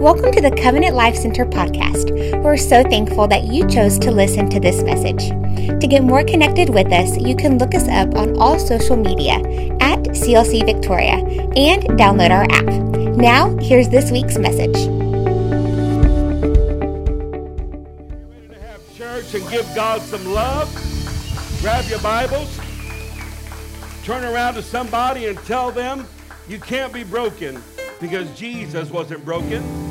Welcome to the Covenant Life Center podcast. We're so thankful that you chose to listen to this message. To get more connected with us, you can look us up on all social media at CLC Victoria and download our app. Now, here's this week's message. ready to have church and give God some love, grab your Bibles, turn around to somebody and tell them you can't be broken because Jesus wasn't broken.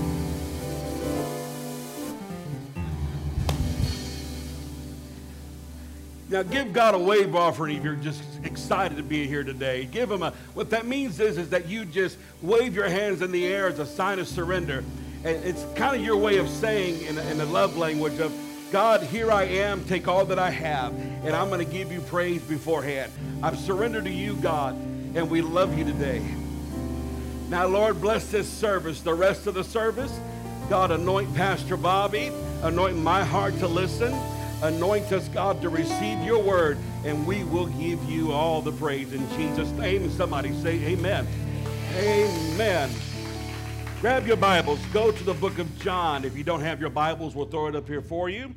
Now give God a wave offering if you're just excited to be here today. Give him a what that means is, is that you just wave your hands in the air as a sign of surrender. And it's kind of your way of saying in, in the love language of God, here I am, take all that I have, and I'm going to give you praise beforehand. I've surrendered to you, God, and we love you today. Now, Lord, bless this service, the rest of the service. God, anoint Pastor Bobby, anoint my heart to listen, anoint us, God, to receive your word, and we will give you all the praise in Jesus' name. Somebody say, Amen. Amen. Grab your Bibles, go to the book of John. If you don't have your Bibles, we'll throw it up here for you.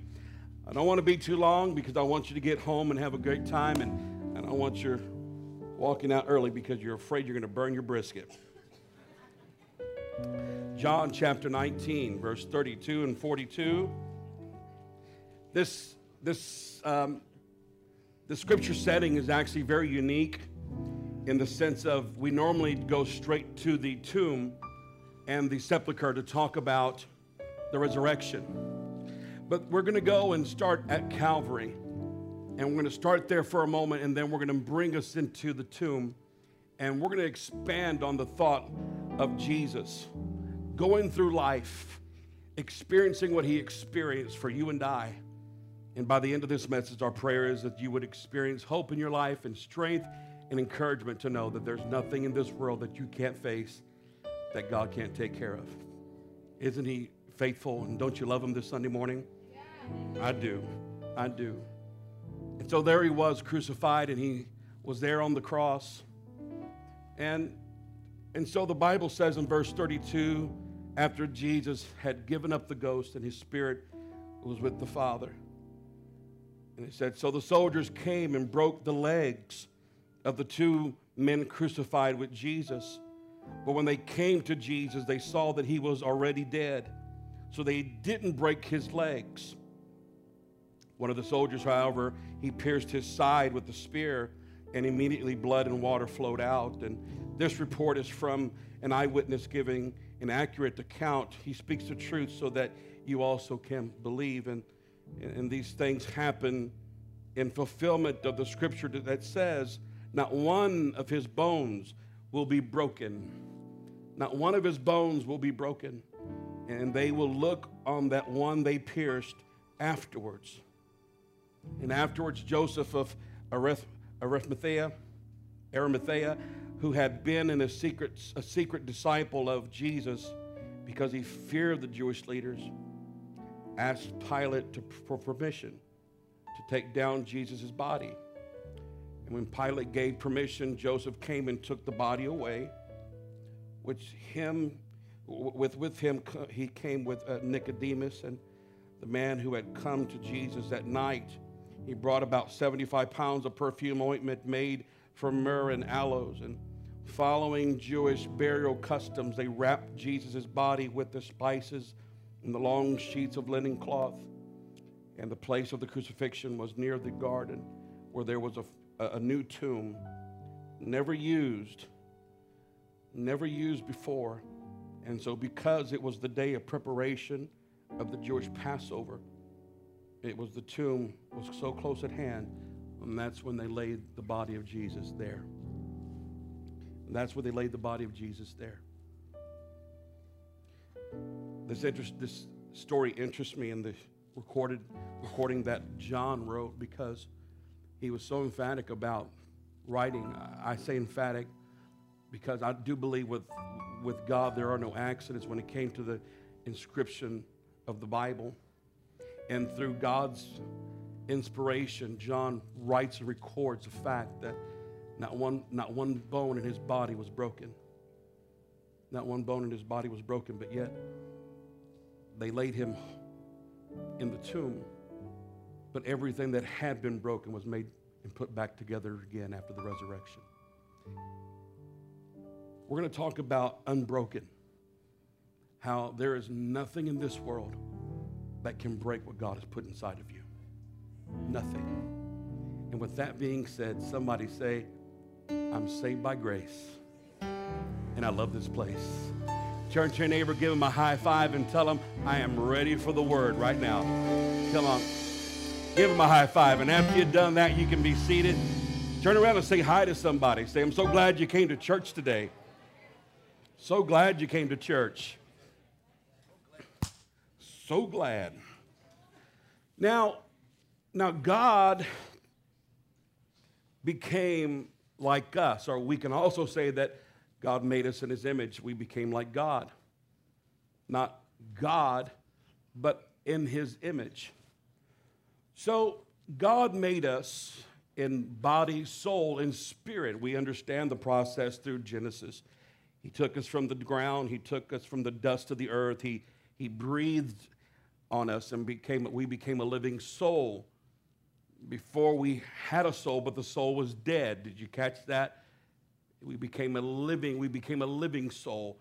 I don't want to be too long because I want you to get home and have a great time, and I don't want you walking out early because you're afraid you're going to burn your brisket. John chapter 19, verse 32 and 42. This, this, um, the scripture setting is actually very unique in the sense of we normally go straight to the tomb and the sepulchre to talk about the resurrection. But we're going to go and start at Calvary. And we're going to start there for a moment, and then we're going to bring us into the tomb. And we're going to expand on the thought of Jesus going through life, experiencing what he experienced for you and I. And by the end of this message, our prayer is that you would experience hope in your life and strength and encouragement to know that there's nothing in this world that you can't face that God can't take care of. Isn't he faithful? And don't you love him this Sunday morning? I do. I do. And so there he was crucified and he was there on the cross. And and so the Bible says in verse 32 after Jesus had given up the ghost and his spirit was with the Father. And it said, So the soldiers came and broke the legs of the two men crucified with Jesus. But when they came to Jesus, they saw that he was already dead. So they didn't break his legs. One of the soldiers, however, he pierced his side with the spear, and immediately blood and water flowed out. And this report is from an eyewitness giving an accurate account. He speaks the truth so that you also can believe. And, and these things happen in fulfillment of the scripture that says, Not one of his bones will be broken. Not one of his bones will be broken. And they will look on that one they pierced afterwards. And afterwards, Joseph of Arimathea, Arimathea, who had been in a secret, a secret disciple of Jesus because he feared the Jewish leaders, asked Pilate to, for permission to take down Jesus' body. And when Pilate gave permission, Joseph came and took the body away, which him, with, with him, he came with uh, Nicodemus and the man who had come to Jesus that night. He brought about 75 pounds of perfume ointment made from myrrh and aloes. And following Jewish burial customs, they wrapped Jesus' body with the spices and the long sheets of linen cloth. And the place of the crucifixion was near the garden where there was a, a new tomb, never used, never used before. And so, because it was the day of preparation of the Jewish Passover, it was the tomb was so close at hand, and that's when they laid the body of Jesus there. And that's where they laid the body of Jesus there. This interest, this story interests me in the recorded recording that John wrote because he was so emphatic about writing. I say emphatic because I do believe with with God there are no accidents when it came to the inscription of the Bible. And through God's inspiration, John writes and records the fact that not one, not one bone in his body was broken. Not one bone in his body was broken, but yet they laid him in the tomb, but everything that had been broken was made and put back together again after the resurrection. We're going to talk about unbroken, how there is nothing in this world that can break what God has put inside of you. Nothing. And with that being said, somebody say, I'm saved by grace, and I love this place. Turn to your neighbor, give him a high five, and tell him, I am ready for the word right now. Come on. Give him a high five. And after you've done that, you can be seated. Turn around and say hi to somebody. Say, I'm so glad you came to church today. So glad you came to church. So glad. Now, now God became like us, or we can also say that God made us in his image. We became like God. Not God, but in his image. So God made us in body, soul, and spirit. We understand the process through Genesis. He took us from the ground, He took us from the dust of the earth, He, he breathed on us and became, we became a living soul. Before we had a soul, but the soul was dead. Did you catch that? We became a living, we became a living soul,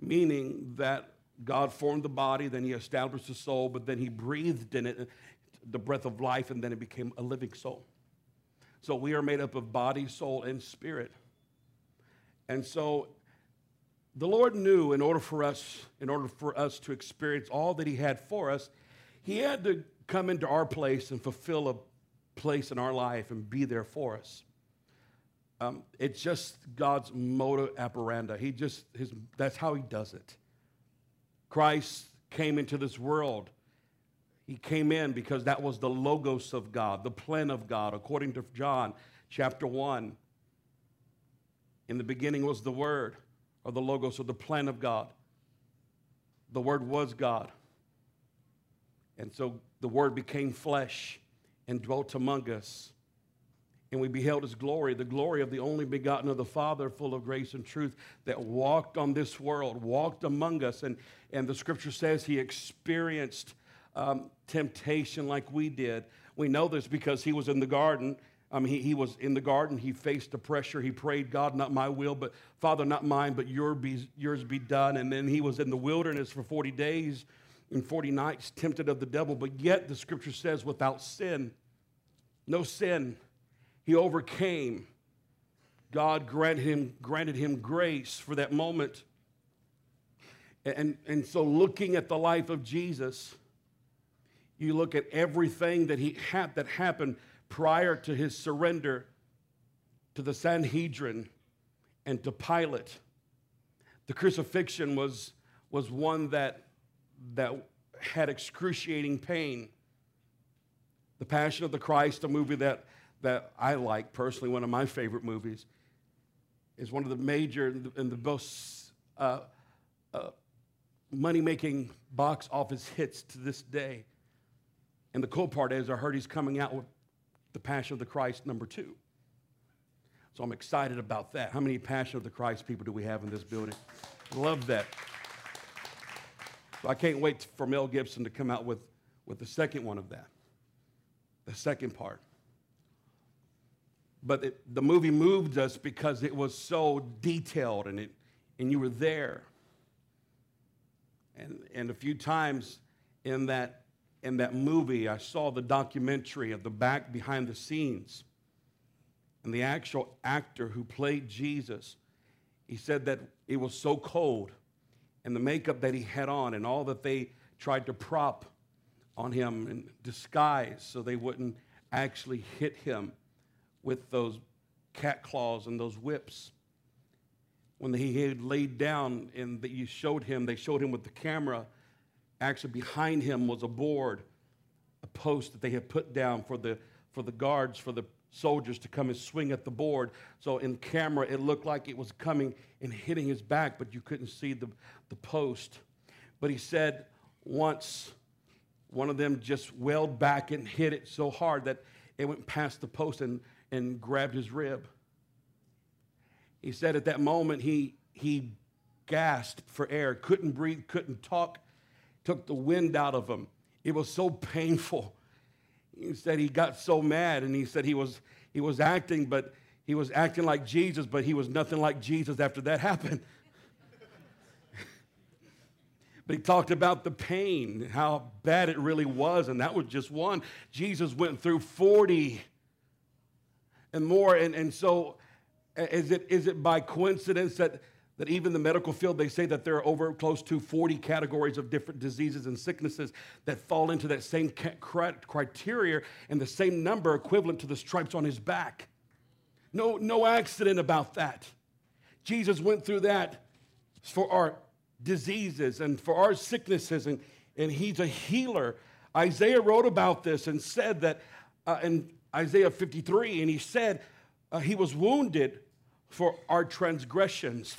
meaning that God formed the body, then He established the soul, but then He breathed in it the breath of life, and then it became a living soul. So we are made up of body, soul, and spirit. And so the Lord knew in order for us, in order for us to experience all that He had for us, He had to come into our place and fulfill a place in our life and be there for us. Um, it's just God's motor operandi. He just his that's how he does it. Christ came into this world. He came in because that was the logos of God, the plan of God, according to John chapter 1. In the beginning was the Word, or the logos, or the plan of God. The Word was God. And so the Word became flesh and dwelt among us. And we beheld his glory, the glory of the only begotten of the Father, full of grace and truth, that walked on this world, walked among us. And, and the scripture says he experienced um, temptation like we did. We know this because he was in the garden. I mean, he, he was in the garden. He faced the pressure. He prayed, God, not my will, but Father, not mine, but your be, yours be done. And then he was in the wilderness for 40 days and 40 nights, tempted of the devil. But yet, the scripture says, without sin, no sin he overcame. God granted him, granted him grace for that moment. And, and so, looking at the life of Jesus, you look at everything that, he had, that happened prior to his surrender to the Sanhedrin and to Pilate. The crucifixion was, was one that, that had excruciating pain. The Passion of the Christ, a movie that that I like personally, one of my favorite movies, is one of the major and the most uh, uh, money making box office hits to this day. And the cool part is, I heard he's coming out with The Passion of the Christ number two. So I'm excited about that. How many Passion of the Christ people do we have in this building? Love that. So I can't wait for Mel Gibson to come out with, with the second one of that, the second part. But it, the movie moved us because it was so detailed and, it, and you were there. And, and a few times in that, in that movie, I saw the documentary of the back behind the scenes. And the actual actor who played Jesus, he said that it was so cold and the makeup that he had on and all that they tried to prop on him and disguise so they wouldn't actually hit him with those cat claws and those whips. When he had laid down and you showed him, they showed him with the camera. Actually, behind him was a board, a post that they had put down for the, for the guards, for the soldiers to come and swing at the board. So in camera, it looked like it was coming and hitting his back, but you couldn't see the, the post. But he said once one of them just wailed back and hit it so hard that it went past the post and and grabbed his rib. He said at that moment he, he gasped for air, couldn't breathe, couldn't talk took the wind out of him. It was so painful. He said he got so mad and he said he was, he was acting, but he was acting like Jesus, but he was nothing like Jesus after that happened. but he talked about the pain, how bad it really was, and that was just one. Jesus went through 40 and more. And, and so, is it, is it by coincidence that that even the medical field, they say that there are over close to 40 categories of different diseases and sicknesses that fall into that same criteria and the same number equivalent to the stripes on his back. No, no accident about that. Jesus went through that for our diseases and for our sicknesses, and, and he's a healer. Isaiah wrote about this and said that uh, in Isaiah 53, and he said uh, he was wounded for our transgressions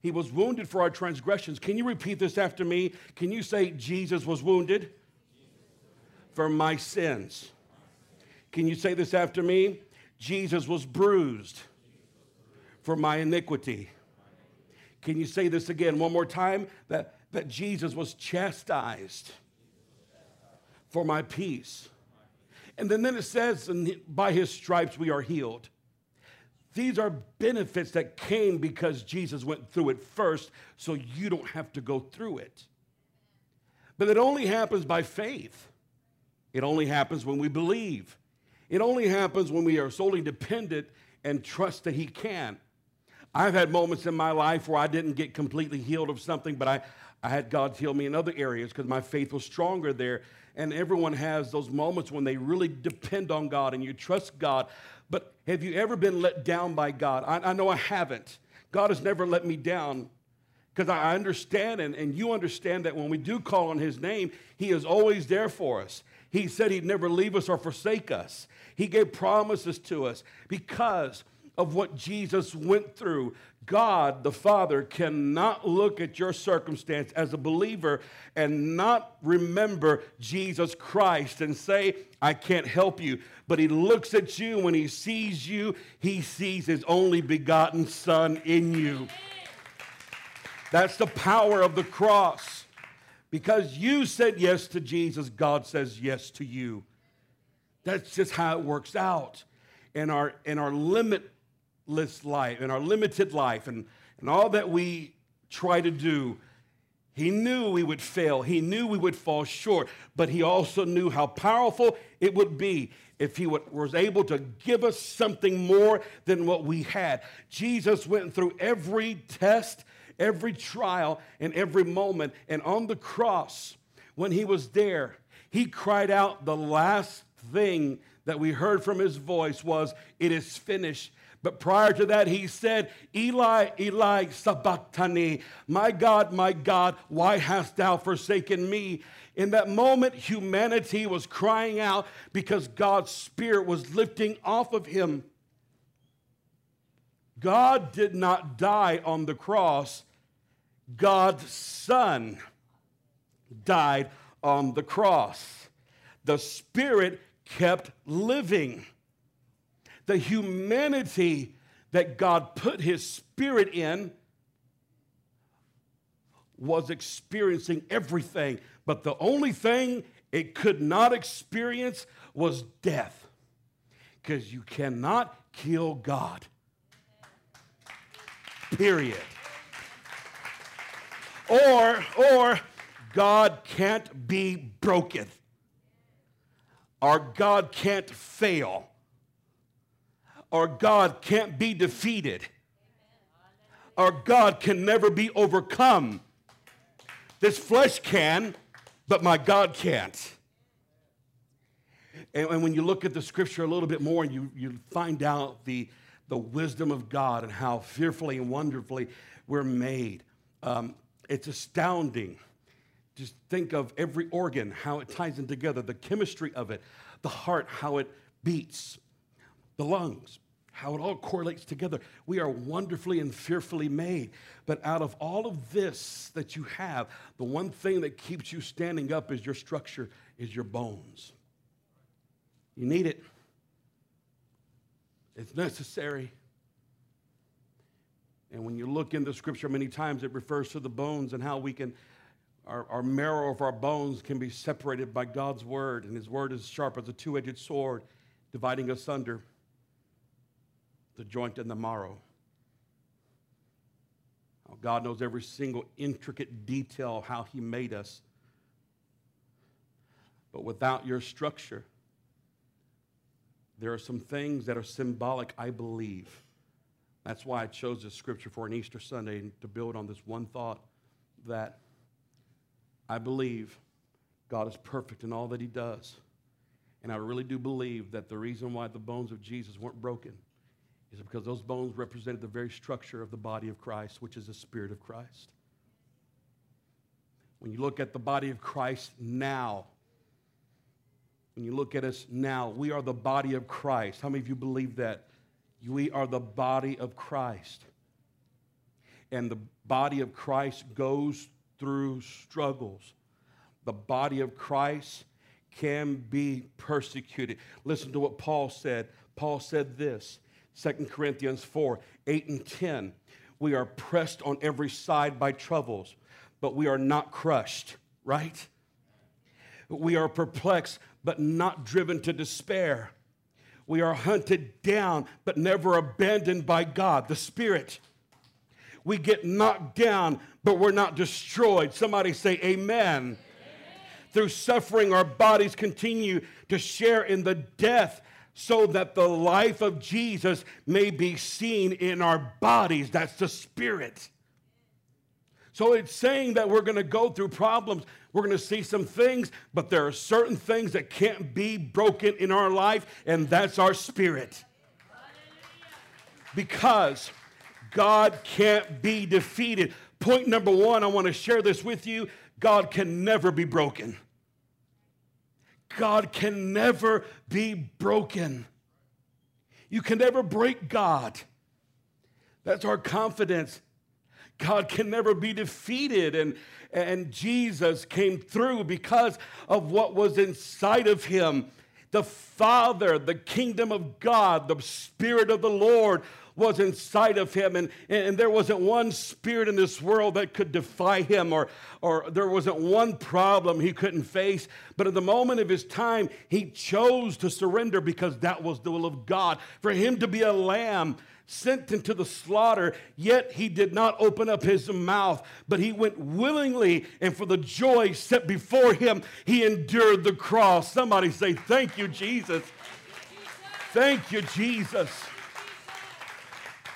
he was wounded for our transgressions. Can you repeat this after me? Can you say, Jesus was wounded for my sins? Can you say this after me? Jesus was bruised for my iniquity. Can you say this again one more time? That, that Jesus was chastised for my peace. And then, then it says, and by his stripes we are healed. These are benefits that came because Jesus went through it first, so you don't have to go through it. But it only happens by faith. It only happens when we believe. It only happens when we are solely dependent and trust that He can. I've had moments in my life where I didn't get completely healed of something, but I, I had God heal me in other areas because my faith was stronger there. And everyone has those moments when they really depend on God and you trust God. But have you ever been let down by God? I, I know I haven't. God has never let me down because I understand and, and you understand that when we do call on His name, He is always there for us. He said He'd never leave us or forsake us. He gave promises to us because of what Jesus went through. God the Father cannot look at your circumstance as a believer and not remember Jesus Christ and say, I can't help you. But He looks at you when He sees you, He sees His only begotten Son in you. That's the power of the cross. Because you said yes to Jesus, God says yes to you. That's just how it works out. In our, in our limit life, in our limited life, and, and all that we try to do, he knew we would fail. He knew we would fall short, but he also knew how powerful it would be if he would, was able to give us something more than what we had. Jesus went through every test, every trial, and every moment. And on the cross, when he was there, he cried out the last thing that we heard from his voice was, It is finished. But prior to that, he said, Eli, Eli, sabachthani, my God, my God, why hast thou forsaken me? In that moment, humanity was crying out because God's Spirit was lifting off of him. God did not die on the cross, God's Son died on the cross. The Spirit kept living the humanity that God put his spirit in was experiencing everything, but the only thing it could not experience was death. Because you cannot kill God. Period. Or, or God can't be broken. Or God can't fail our God can't be defeated. Our God can never be overcome. This flesh can, but my God can't. And, when you look at the scripture a little bit more, and you, you find out the, the wisdom of God and how fearfully and wonderfully we're made. Um, it's astounding. Just think of every organ, how it ties in together, the chemistry of it, the heart, how it beats, the lungs, how it all correlates together. We are wonderfully and fearfully made. But out of all of this that you have, the one thing that keeps you standing up is your structure, is your bones. You need it, it's necessary. And when you look in the scripture, many times it refers to the bones and how we can, our, our marrow of our bones can be separated by God's word, and his word is sharp as a two edged sword, dividing asunder the joint and the marrow. God knows every single intricate detail how he made us. But without your structure, there are some things that are symbolic, I believe. That's why I chose this scripture for an Easter Sunday to build on this one thought that I believe God is perfect in all that he does. And I really do believe that the reason why the bones of Jesus weren't broken is because those bones represented the very structure of the body of Christ, which is the Spirit of Christ. When you look at the body of Christ now, when you look at us now, we are the body of Christ. How many of you believe that? We are the body of Christ. And the body of Christ goes through struggles. The body of Christ can be persecuted. Listen to what Paul said. Paul said this 2 Corinthians 4 8 and 10. We are pressed on every side by troubles, but we are not crushed, right? We are perplexed, but not driven to despair. We are hunted down, but never abandoned by God, the Spirit. We get knocked down, but we're not destroyed. Somebody say, Amen. Amen. Through suffering, our bodies continue to share in the death so that the life of Jesus may be seen in our bodies. That's the Spirit. So it's saying that we're going to go through problems. We're going to see some things, but there are certain things that can't be broken in our life, and that's our spirit. Because God can't be defeated. Point number one, I want to share this with you God can never be broken. God can never be broken. You can never break God. That's our confidence. God can never be defeated. And, and Jesus came through because of what was inside of him. The Father, the kingdom of God, the Spirit of the Lord was inside of him. And, and there wasn't one spirit in this world that could defy him, or, or there wasn't one problem he couldn't face. But at the moment of his time, he chose to surrender because that was the will of God. For him to be a lamb sent into the slaughter, yet he did not open up his mouth, but he went willingly, and for the joy set before him, he endured the cross. Somebody say, Thank you, Jesus. Thank you, Jesus.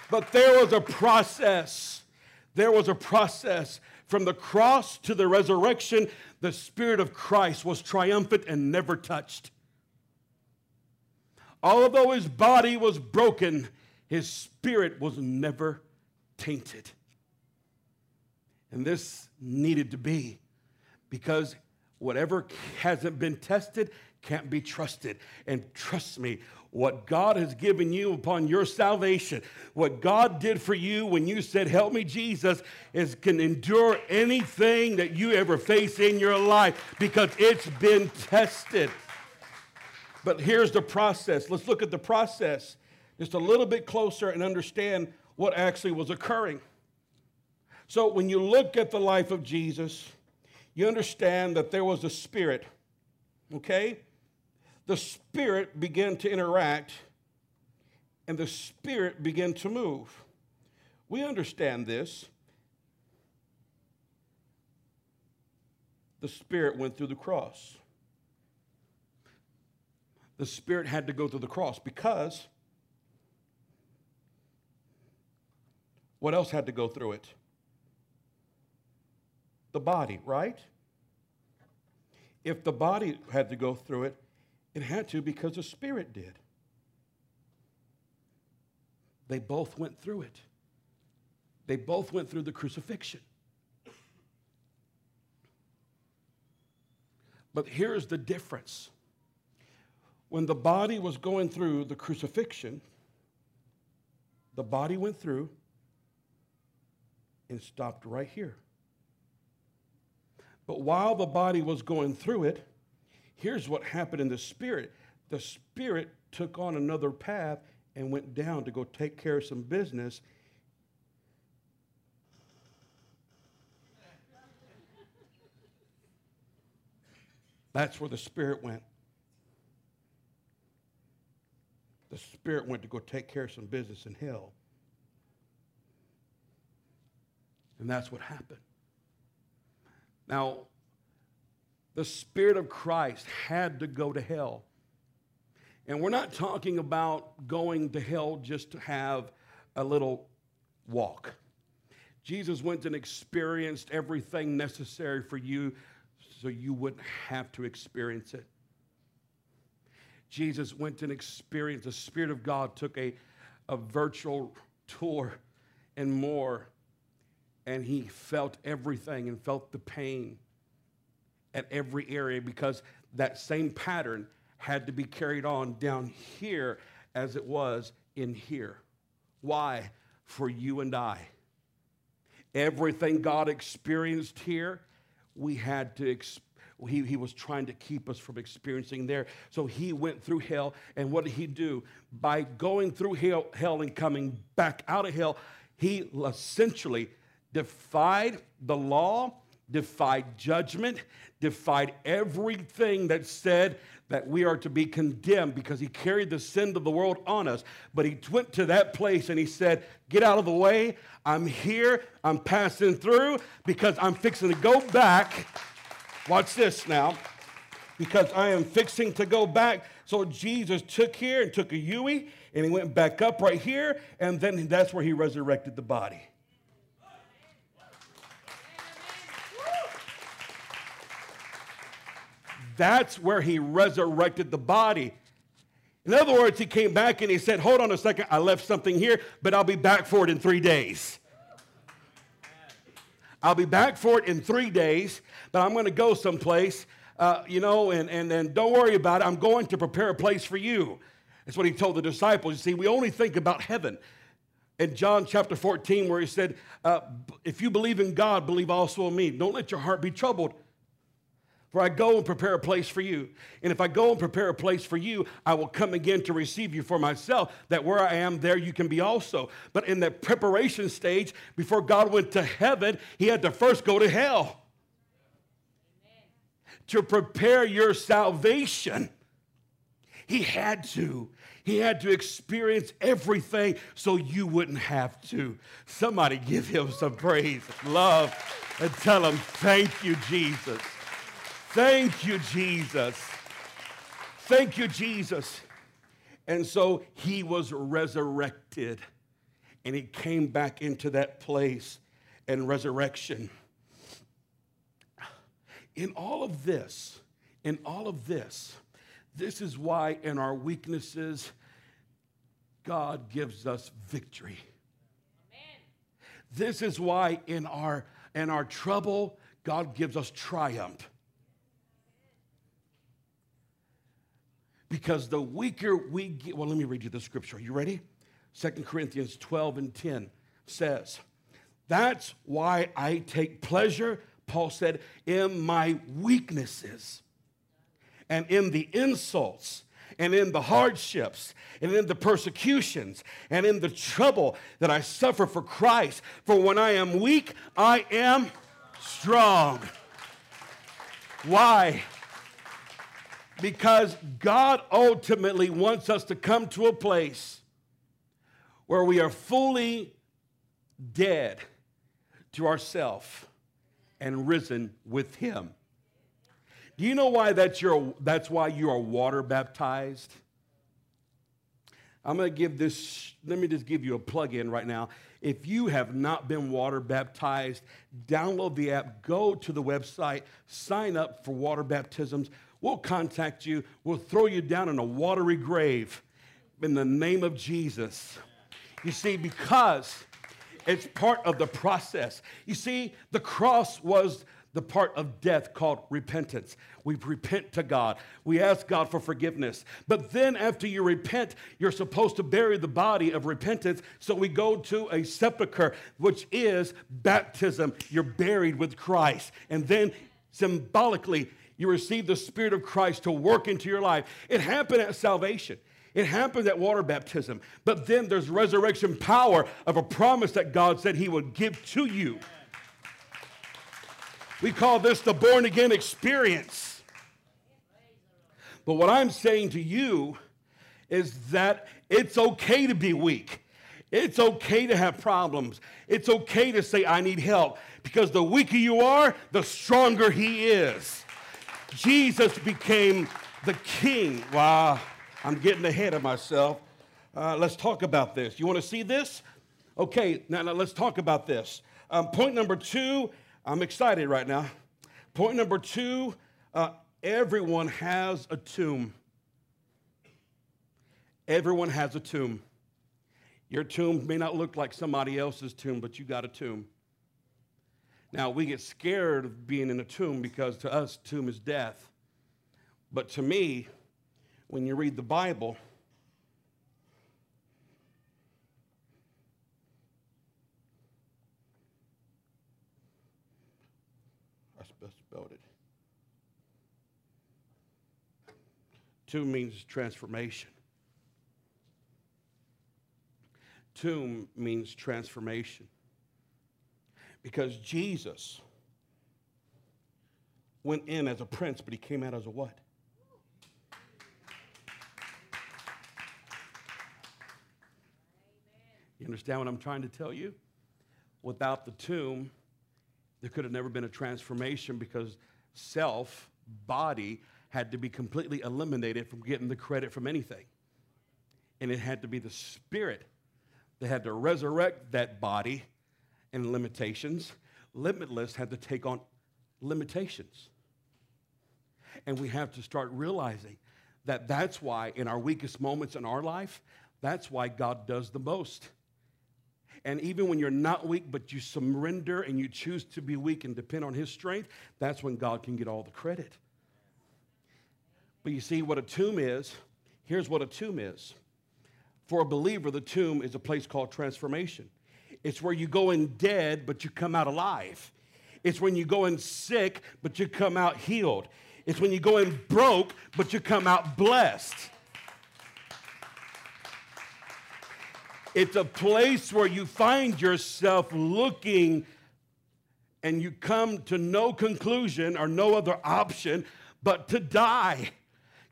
But there was a process. There was a process. From the cross to the resurrection, the Spirit of Christ was triumphant and never touched. Although his body was broken, his spirit was never tainted. And this needed to be because whatever hasn't been tested can't be trusted. And trust me, what God has given you upon your salvation, what God did for you when you said, Help me, Jesus, is can endure anything that you ever face in your life because it's been tested. But here's the process. Let's look at the process just a little bit closer and understand what actually was occurring. So, when you look at the life of Jesus, you understand that there was a spirit, okay? The spirit began to interact and the spirit began to move. We understand this. The spirit went through the cross. The spirit had to go through the cross because What else had to go through it? The body, right? If the body had to go through it, it had to because the spirit did. They both went through it. They both went through the crucifixion. But here's the difference. When the body was going through the crucifixion, the body went through, and stopped right here. But while the body was going through it, here's what happened in the spirit the spirit took on another path and went down to go take care of some business. That's where the Spirit went. The Spirit went to go take care of some business in hell. And that's what happened. Now, the Spirit of Christ had to go to hell. And we're not talking about going to hell just to have a little walk. Jesus went and experienced everything necessary for you so you wouldn't have to experience it. Jesus went and experienced, the Spirit of God took a, a virtual tour and more, and he felt everything and felt the pain at every area because that same pattern had to be carried on down here as it was in here. Why? For you and I. Everything God experienced here, we had to experience he, he was trying to keep us from experiencing there. So he went through hell. And what did he do? By going through hell, hell and coming back out of hell, he essentially defied the law, defied judgment, defied everything that said that we are to be condemned because he carried the sin of the world on us. But he went to that place and he said, Get out of the way. I'm here. I'm passing through because I'm fixing to go back. Watch this now. Because I am fixing to go back. So Jesus took here and took a Yui and he went back up right here. And then that's where he resurrected the body. That's where he resurrected the body. In other words, he came back and he said, Hold on a second, I left something here, but I'll be back for it in three days. I'll be back for it in three days, but I'm going to go someplace, uh, you know, and, and, and don't worry about it. I'm going to prepare a place for you. That's what he told the disciples. You see, we only think about heaven. In John chapter 14, where he said, uh, If you believe in God, believe also in me. Don't let your heart be troubled. For I go and prepare a place for you. And if I go and prepare a place for you, I will come again to receive you for myself, that where I am, there you can be also. But in the preparation stage, before God went to heaven, he had to first go to hell Amen. to prepare your salvation. He had to. He had to experience everything so you wouldn't have to. Somebody give him some praise, love, and tell him, Thank you, Jesus. Thank you, Jesus. Thank you, Jesus. And so he was resurrected and he came back into that place and resurrection. In all of this, in all of this, this is why in our weaknesses, God gives us victory. Amen. This is why in our, in our trouble, God gives us triumph. Because the weaker we get, well, let me read you the scripture. Are you ready? Second Corinthians 12 and 10 says, That's why I take pleasure, Paul said, in my weaknesses and in the insults and in the hardships and in the persecutions and in the trouble that I suffer for Christ. For when I am weak, I am strong. Why? Because God ultimately wants us to come to a place where we are fully dead to ourself and risen with him. Do you know why that's, your, that's why you are water baptized? I'm going to give this, let me just give you a plug in right now. If you have not been water baptized, download the app, go to the website, sign up for water baptisms. We'll contact you. We'll throw you down in a watery grave in the name of Jesus. You see, because it's part of the process. You see, the cross was the part of death called repentance. We repent to God. We ask God for forgiveness. But then, after you repent, you're supposed to bury the body of repentance. So we go to a sepulcher, which is baptism. You're buried with Christ. And then, symbolically, you receive the Spirit of Christ to work into your life. It happened at salvation. It happened at water baptism. But then there's resurrection power of a promise that God said He would give to you. We call this the born again experience. But what I'm saying to you is that it's okay to be weak. It's okay to have problems. It's okay to say, I need help. Because the weaker you are, the stronger He is. Jesus became the king. Wow, I'm getting ahead of myself. Uh, let's talk about this. You want to see this? Okay, now, now let's talk about this. Um, point number two, I'm excited right now. Point number two uh, everyone has a tomb. Everyone has a tomb. Your tomb may not look like somebody else's tomb, but you got a tomb. Now, we get scared of being in a tomb because to us, tomb is death. But to me, when you read the Bible, I spelled it. Tomb means transformation. Tomb means transformation. Because Jesus went in as a prince, but he came out as a what? You understand what I'm trying to tell you? Without the tomb, there could have never been a transformation because self, body, had to be completely eliminated from getting the credit from anything. And it had to be the spirit that had to resurrect that body and limitations. Limitless had to take on limitations. And we have to start realizing that that's why, in our weakest moments in our life, that's why God does the most. And even when you're not weak, but you surrender and you choose to be weak and depend on His strength, that's when God can get all the credit. But you see, what a tomb is, here's what a tomb is. For a believer, the tomb is a place called transformation. It's where you go in dead, but you come out alive. It's when you go in sick, but you come out healed. It's when you go in broke, but you come out blessed. It's a place where you find yourself looking and you come to no conclusion or no other option but to die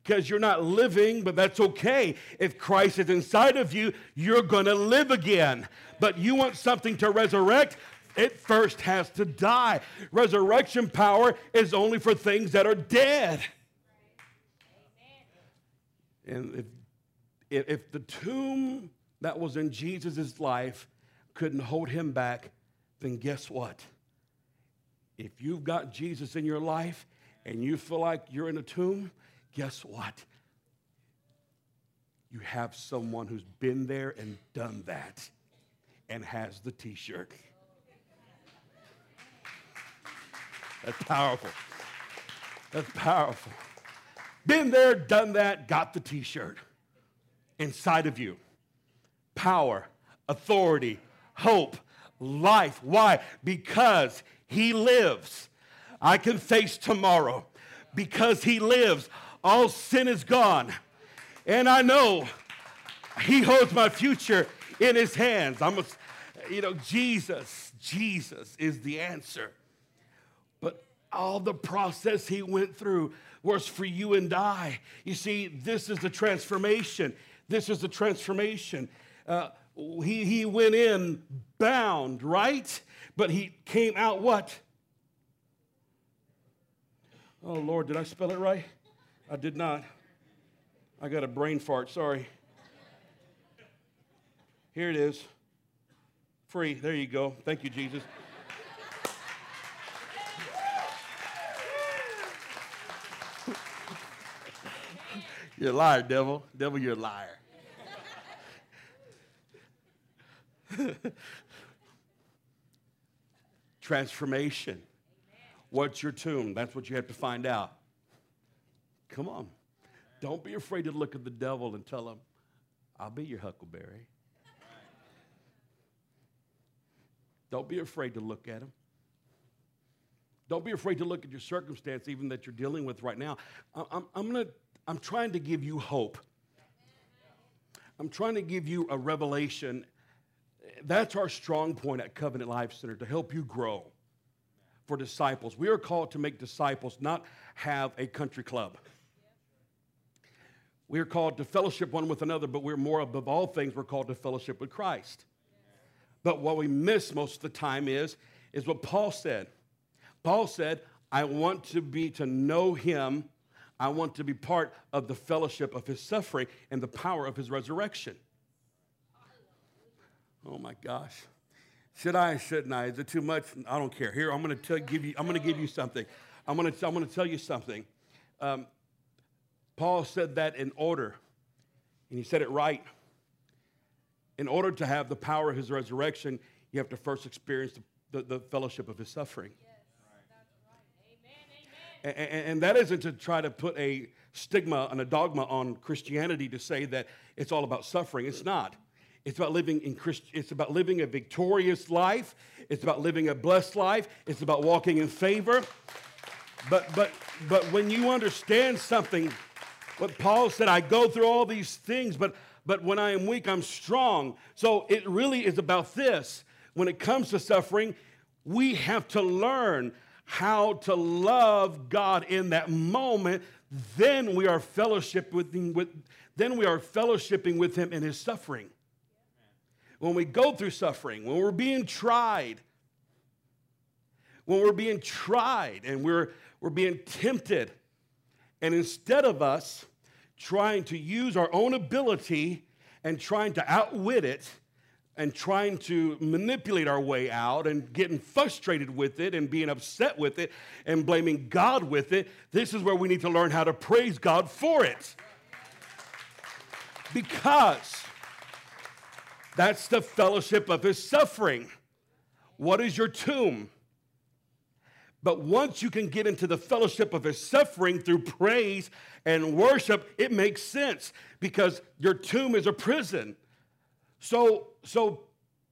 because you're not living, but that's okay. If Christ is inside of you, you're going to live again. But you want something to resurrect, it first has to die. Resurrection power is only for things that are dead. And if, if the tomb that was in Jesus' life couldn't hold him back, then guess what? If you've got Jesus in your life and you feel like you're in a tomb, guess what? You have someone who's been there and done that and has the t shirt. That's powerful. That's powerful. Been there, done that, got the t shirt inside of you power, authority, hope, life. Why? Because He lives. I can face tomorrow because He lives. All sin is gone. And I know He holds my future in His hands. I'm a, you know, Jesus, Jesus is the answer. But all the process He went through was for you and I. You see, this is the transformation. This is the transformation uh, he, he went in bound, right? But he came out what? Oh, Lord, did I spell it right? I did not. I got a brain fart, sorry. Here it is. Free. There you go. Thank you, Jesus. you're a liar, devil. Devil, you're a liar. Transformation. What's your tomb? That's what you have to find out. Come on. Don't be afraid to look at the devil and tell him, I'll be your huckleberry. Don't be afraid to look at him. Don't be afraid to look at your circumstance, even that you're dealing with right now. I'm, I'm, gonna, I'm trying to give you hope. I'm trying to give you a revelation that's our strong point at Covenant Life Center to help you grow for disciples. We are called to make disciples, not have a country club. We're called to fellowship one with another, but we're more above all things, we're called to fellowship with Christ. But what we miss most of the time is, is what Paul said. Paul said, I want to be to know him. I want to be part of the fellowship of his suffering and the power of his resurrection. Oh my gosh. Should I shouldn't I? Is it too much? I don't care. Here, I'm going to give you. I'm to give you something. I'm going to. I'm to tell you something. Um, Paul said that in order, and he said it right. In order to have the power of his resurrection, you have to first experience the, the, the fellowship of his suffering. Yes. And, and, that isn't to try to put a stigma and a dogma on Christianity to say that it's all about suffering. It's not. It's about living in Christ, it's about living a victorious life. It's about living a blessed life. It's about walking in favor. But but but when you understand something, what Paul said, I go through all these things, but but when I am weak, I'm strong. So it really is about this. When it comes to suffering, we have to learn how to love God in that moment. Then we are fellowship with, with then we are fellowshipping with Him in His suffering when we go through suffering, when we're being tried, when we're being tried and we're, we're being tempted, and instead of us trying to use our own ability and trying to outwit it and trying to manipulate our way out and getting frustrated with it and being upset with it and blaming God with it, this is where we need to learn how to praise God for it. Because that's the fellowship of his suffering. What is your tomb? But once you can get into the fellowship of his suffering through praise and worship, it makes sense because your tomb is a prison. So, so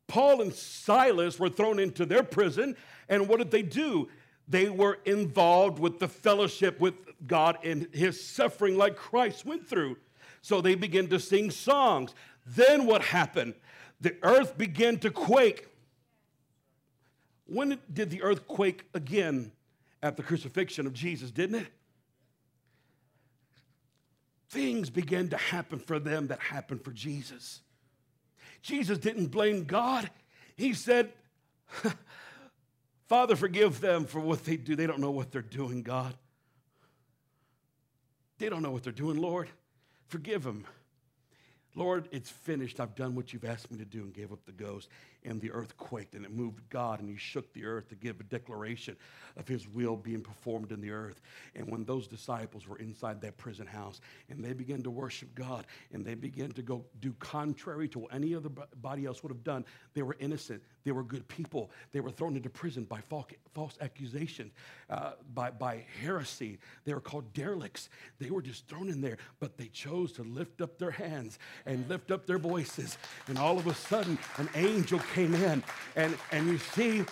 Paul and Silas were thrown into their prison, and what did they do? They were involved with the fellowship with God in his suffering, like Christ went through. So they began to sing songs. Then what happened? the earth began to quake. When did the earth quake again? At the crucifixion of Jesus, didn't it? Things began to happen for them that happened for Jesus. Jesus didn't blame God. He said, Father, forgive them for what they do. They don't know what they're doing, God. They don't know what they're doing, Lord. Forgive them. Lord, it's finished. I've done what you've asked me to do and gave up the ghost. And the earth quaked and it moved God and he shook the earth to give a declaration of his will being performed in the earth. And when those disciples were inside that prison house and they began to worship God and they began to go do contrary to what any other body else would have done, they were innocent. They were good people. They were thrown into prison by false accusations, uh, by, by heresy. They were called derelicts. They were just thrown in there, but they chose to lift up their hands and lift up their voices. And all of a sudden, an angel came in. And, and you see,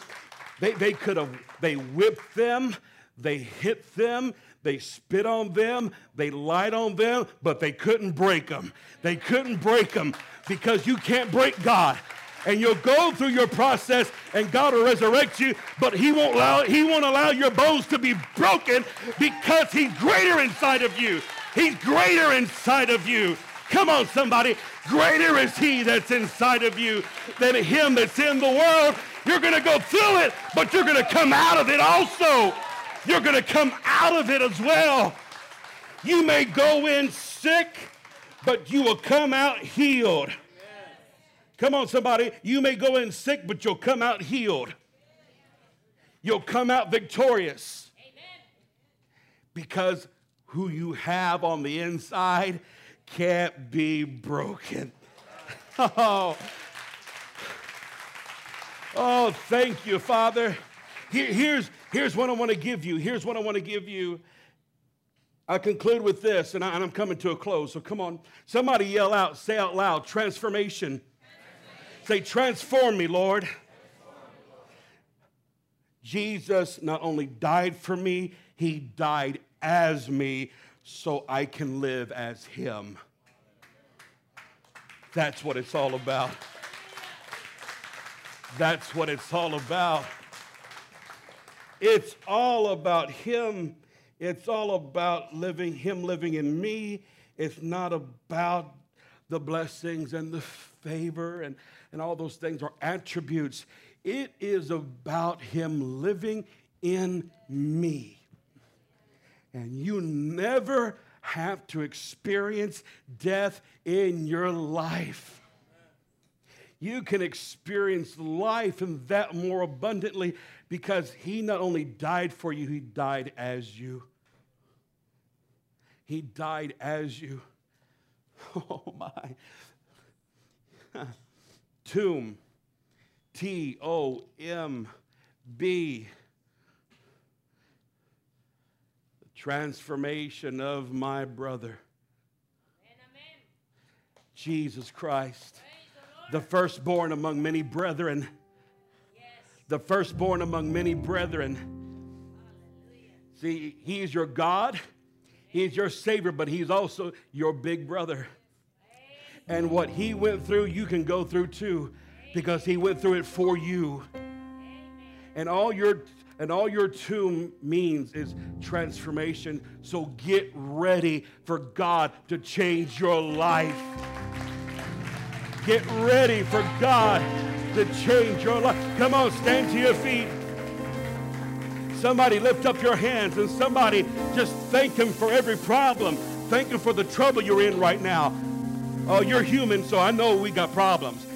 they, they could have, they whipped them, they hit them, they spit on them, they lied on them, but they couldn't break them. They couldn't break them because you can't break God. And you'll go through your process and God will resurrect you, but He won't allow, He won't allow your bones to be broken because He's greater inside of you. He's greater inside of you. Come on, somebody. Greater is He that's inside of you than Him that's in the world. You're going to go through it, but you're going to come out of it also. You're going to come out of it as well. You may go in sick, but you will come out healed. Come on, somebody. You may go in sick, but you'll come out healed. You'll come out victorious. Because who you have on the inside can't be broken. Oh, oh thank you, Father. Here, here's, here's what I want to give you. Here's what I want to give you. I conclude with this, and, I, I'm coming to a close. So come on. Somebody yell out, say out loud transformation. transformation. Say. Transform me, Lord. Jesus not only died for me, he died as me so I can live as Him. That's what it's all about. That's what it's all about. It's all about Him. It's all about living, Him living in me It's not about the blessings and the favor and, and all those things are attributes. It is about Him living in me. And you never have to experience death in your life. You can experience life and that more abundantly because He not only died for you, He died as you. He died as you. Oh my. Tomb. T O M B. The transformation of my brother. Jesus Christ. The firstborn among many brethren. The firstborn among many brethren. See, He is your God. He's your Savior, but He's also your big brother. And what He went through, you can go through too, because He went through it for you. And all your and all your tomb means is transformation. So get ready for God to change your life. Get ready for God to change your life. Come on, stand to your feet. Somebody lift up your hands and somebody just thank Him for every problem. Thank Him for the trouble you're in right now. Oh, you're human, so I know we got problems.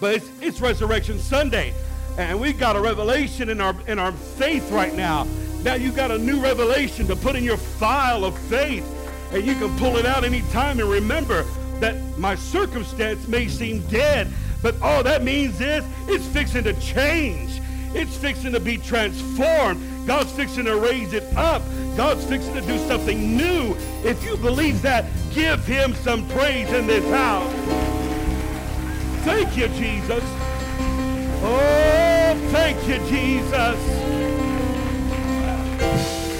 But it's, it's Resurrection Sunday, and we got a revelation in our, in our faith right now. Now you got a new revelation to put in your file of faith, and you can pull it out anytime and remember that my circumstance may seem dead, but all that means is it's fixing to change. It's fixing to be transformed. God's fixing to raise it up. God's fixing to do something new. If you believe that, give him some praise in this house. Thank you, Jesus. Oh, thank you, Jesus.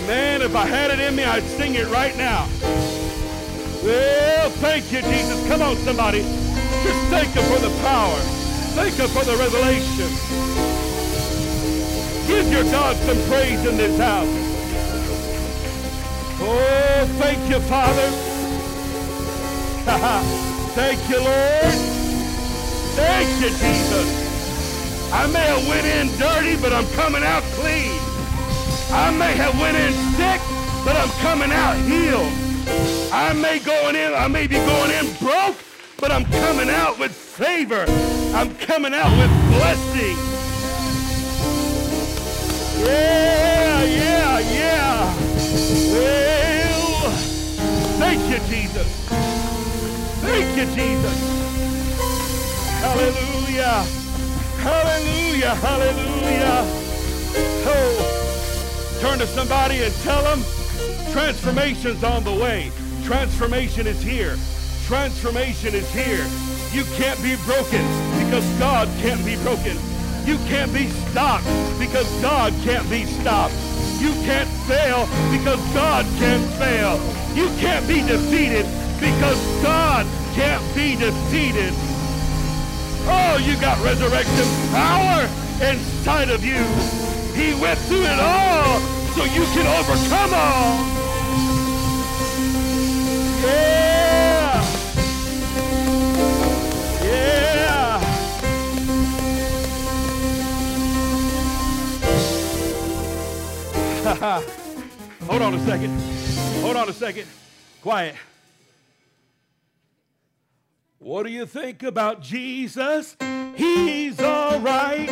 Man, if I had it in me, I'd sing it right now. Well, thank you, Jesus. Come on, somebody. Just thank him for the power. Thank him for the revelation. Give your God some praise in this house. Oh, thank you, Father. thank you, Lord. Thank you, Jesus. I may have went in dirty, but I'm coming out clean. I may have went in sick, but I'm coming out healed. I may going in, I may be going in broke, but I'm coming out with favor. I'm coming out with blessing. Yeah, yeah, yeah. Well, thank you, Jesus. Thank you, Jesus. Hallelujah. Hallelujah. Hallelujah. Oh, turn to somebody and tell them transformation's on the way. Transformation is here. Transformation is here. You can't be broken because God can't be broken. You can't be stopped because God can't be stopped. You can't fail because God can't fail. You can't be defeated because God can't be defeated. Oh, you got resurrection power inside of you. He went through it all so you can overcome all. Yeah. Yeah. Hold on a second. Hold on a second. Quiet. What do you think about Jesus? He's all right.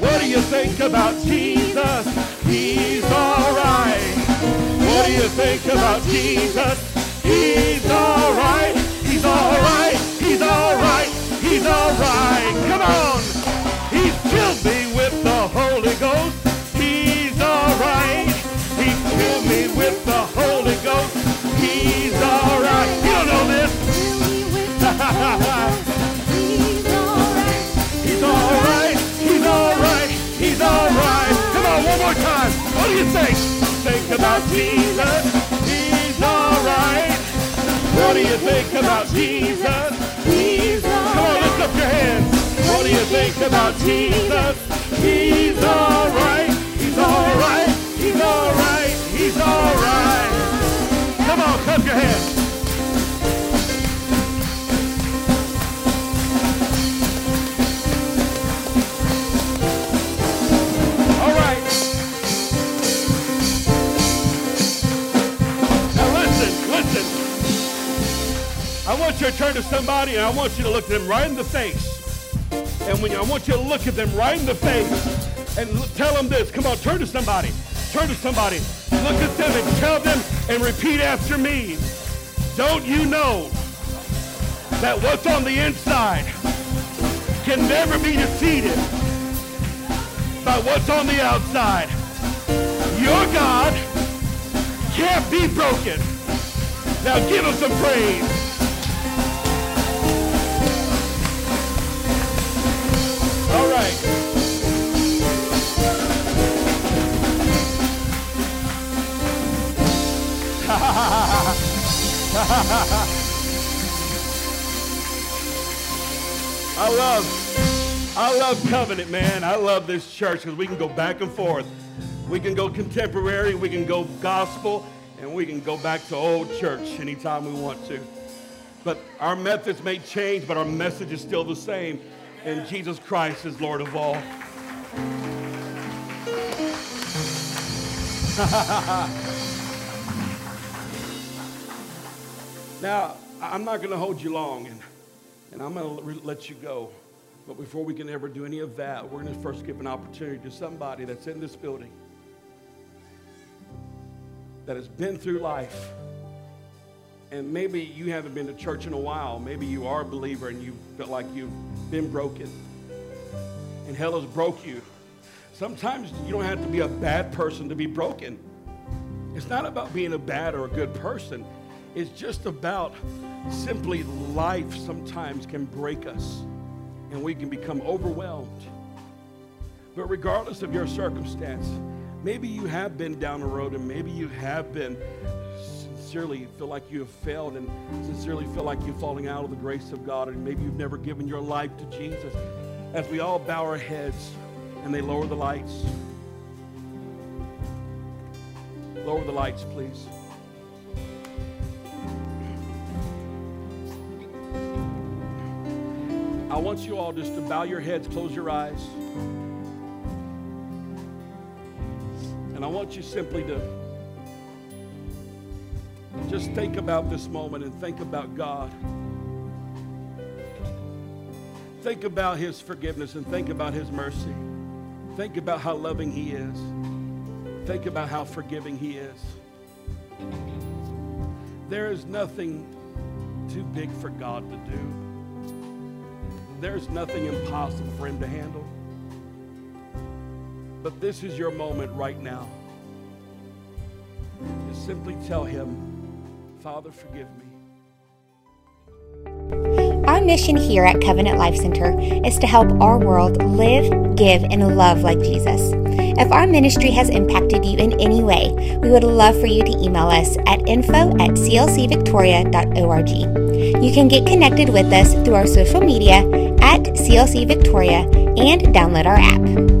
What do you think about Jesus? He's all right. What do you think about Jesus? He's all right. He's all right. He's all right. He's all right. Come on. He filled me with the Holy Ghost. He's all right. He filled me with the Holy Ghost. What do you think? Think about Jesus. He's all right. What do you think about Jesus? He's all Come on, lift up your hands. What do you think about Jesus? He's all right. He's all right. He's all right. He's all right. Come on, clap your hands. Want you to turn to somebody and I want you to look at them right in the face. And when you, I want you to look at them right in the face and tell them this. Come on, turn to somebody. Turn to somebody. Look at them and tell them and repeat after me. Don't you know that what's on the inside can never be defeated by what's on the outside? Your God can't be broken. Now give him some praise. Right. I love, I love covenant, man. I love this church because we can go back and forth. We can go contemporary, we can go gospel, and we can go back to old church anytime we want to. But our methods may change, but our message is still the same. And Jesus Christ is Lord of all. now, I'm not going to hold you long, and, and I'm going to re- let you go. But before we can ever do any of that, we're going to first give an opportunity to somebody that's in this building that has been through life. And maybe you haven't been to church in a while. Maybe you are a believer and you felt like you've been broken. And hell has broke you. Sometimes you don't have to be a bad person to be broken. It's not about being a bad or a good person. It's just about simply life sometimes can break us and we can become overwhelmed. But regardless of your circumstance, maybe you have been down the road and maybe you have been sincerely feel like you have failed and sincerely feel like you're falling out of the grace of God and maybe you've never given your life to Jesus. As we all bow our heads and they lower the lights. Lower the lights, please. I want you all just to bow your heads, close your eyes. And I want you simply to just think about this moment and think about God. Think about His forgiveness and think about His mercy. Think about how loving He is. Think about how forgiving He is. There is nothing too big for God to do. There's nothing impossible for Him to handle. But this is your moment right now. Just simply tell Him, Father, forgive me. Our mission here at Covenant Life Center is to help our world live, give, and love like Jesus. If our ministry has impacted you in any way, we would love for you to email us at info at clcvictoria.org. You can get connected with us through our social media at CLC Victoria and download our app.